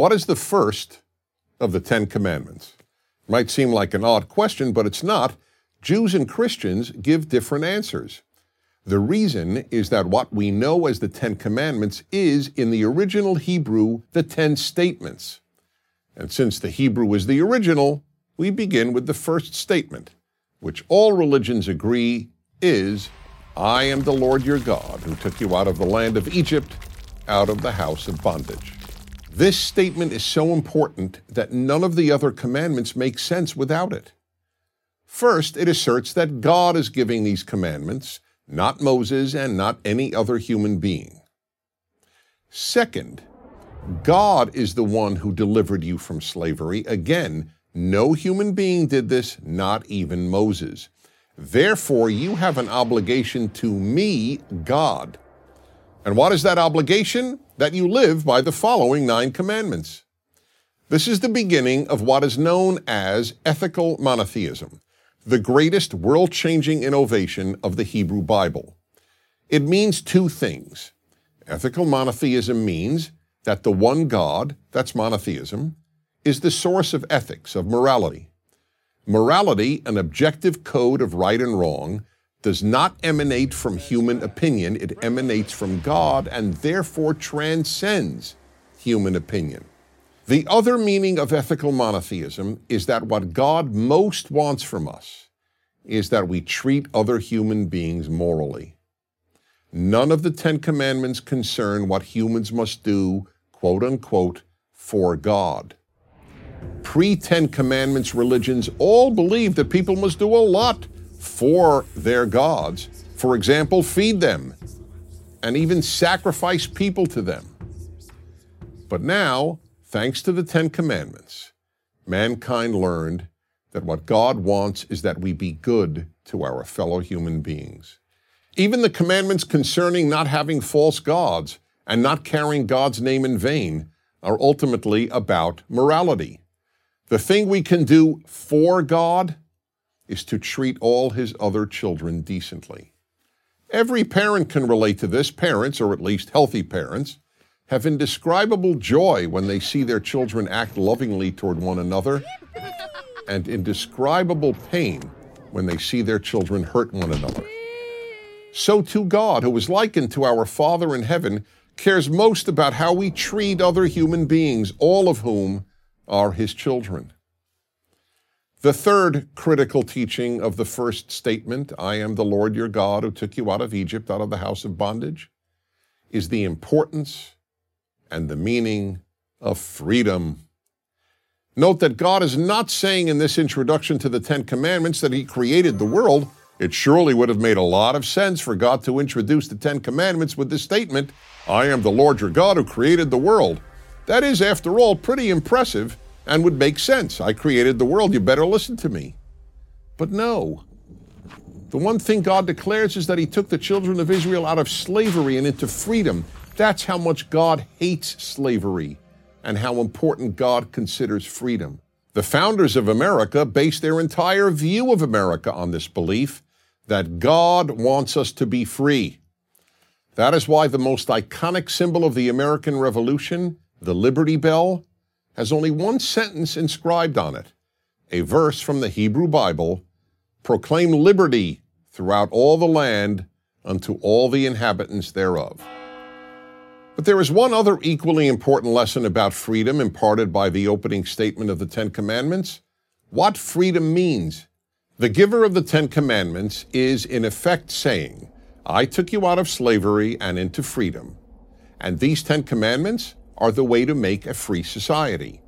What is the first of the Ten Commandments? Might seem like an odd question, but it's not. Jews and Christians give different answers. The reason is that what we know as the Ten Commandments is, in the original Hebrew, the Ten Statements. And since the Hebrew is the original, we begin with the first statement, which all religions agree is, I am the Lord your God who took you out of the land of Egypt, out of the house of bondage. This statement is so important that none of the other commandments make sense without it. First, it asserts that God is giving these commandments not Moses and not any other human being. Second, God is the one who delivered you from slavery. Again, no human being did this, not even Moses. Therefore, you have an obligation to me, God. And what is that obligation? That you live by the following nine commandments. This is the beginning of what is known as ethical monotheism the greatest world changing innovation of the Hebrew Bible. It means two things. Ethical monotheism means that the one God, that's monotheism, is the source of ethics, of morality. Morality, an objective code of right and wrong, does not emanate from human opinion, it emanates from God and therefore transcends human opinion. The other meaning of ethical monotheism is that what God most wants from us is that we treat other human beings morally. None of the Ten Commandments concern what humans must do, quote unquote, for God. Pre Ten Commandments religions all believe that people must do a lot for their gods. For example, feed them and even sacrifice people to them. But now, Thanks to the Ten Commandments, mankind learned that what God wants is that we be good to our fellow human beings. Even the commandments concerning not having false gods and not carrying God's name in vain are ultimately about morality. The thing we can do for God is to treat all his other children decently. Every parent can relate to this, parents, or at least healthy parents have indescribable joy when they see their children act lovingly toward one another, and indescribable pain when they see their children hurt one another. So too God, who is likened to our Father in heaven, cares most about how we treat other human beings, all of whom are his children. The third critical teaching of the first statement, I am the Lord your God who took you out of Egypt, out of the house of bondage, is the importance and the meaning of freedom. Note that God is not saying in this introduction to the Ten Commandments that He created the world. It surely would have made a lot of sense for God to introduce the Ten Commandments with this statement I am the Lord your God who created the world. That is, after all, pretty impressive and would make sense. I created the world, you better listen to me. But no. The one thing God declares is that He took the children of Israel out of slavery and into freedom. That's how much God hates slavery and how important God considers freedom. The founders of America based their entire view of America on this belief that God wants us to be free. That is why the most iconic symbol of the American Revolution, the Liberty Bell, has only one sentence inscribed on it a verse from the Hebrew Bible proclaim liberty throughout all the land unto all the inhabitants thereof. But there is one other equally important lesson about freedom imparted by the opening statement of the Ten Commandments what freedom means. The giver of the Ten Commandments is, in effect, saying, I took you out of slavery and into freedom. And these Ten Commandments are the way to make a free society.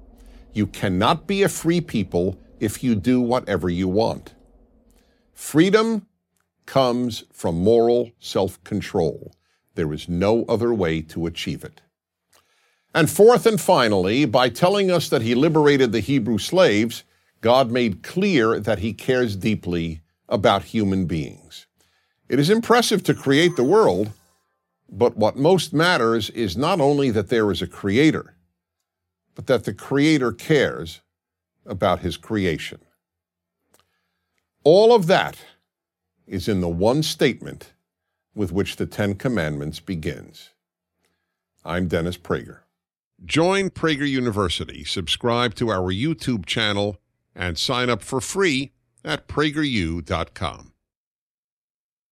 You cannot be a free people if you do whatever you want. Freedom comes from moral self control. There is no other way to achieve it. And fourth and finally, by telling us that he liberated the Hebrew slaves, God made clear that he cares deeply about human beings. It is impressive to create the world, but what most matters is not only that there is a creator, but that the creator cares about his creation. All of that is in the one statement with which the Ten Commandments begins. I'm Dennis Prager. Join Prager University, subscribe to our YouTube channel, and sign up for free at prageru.com.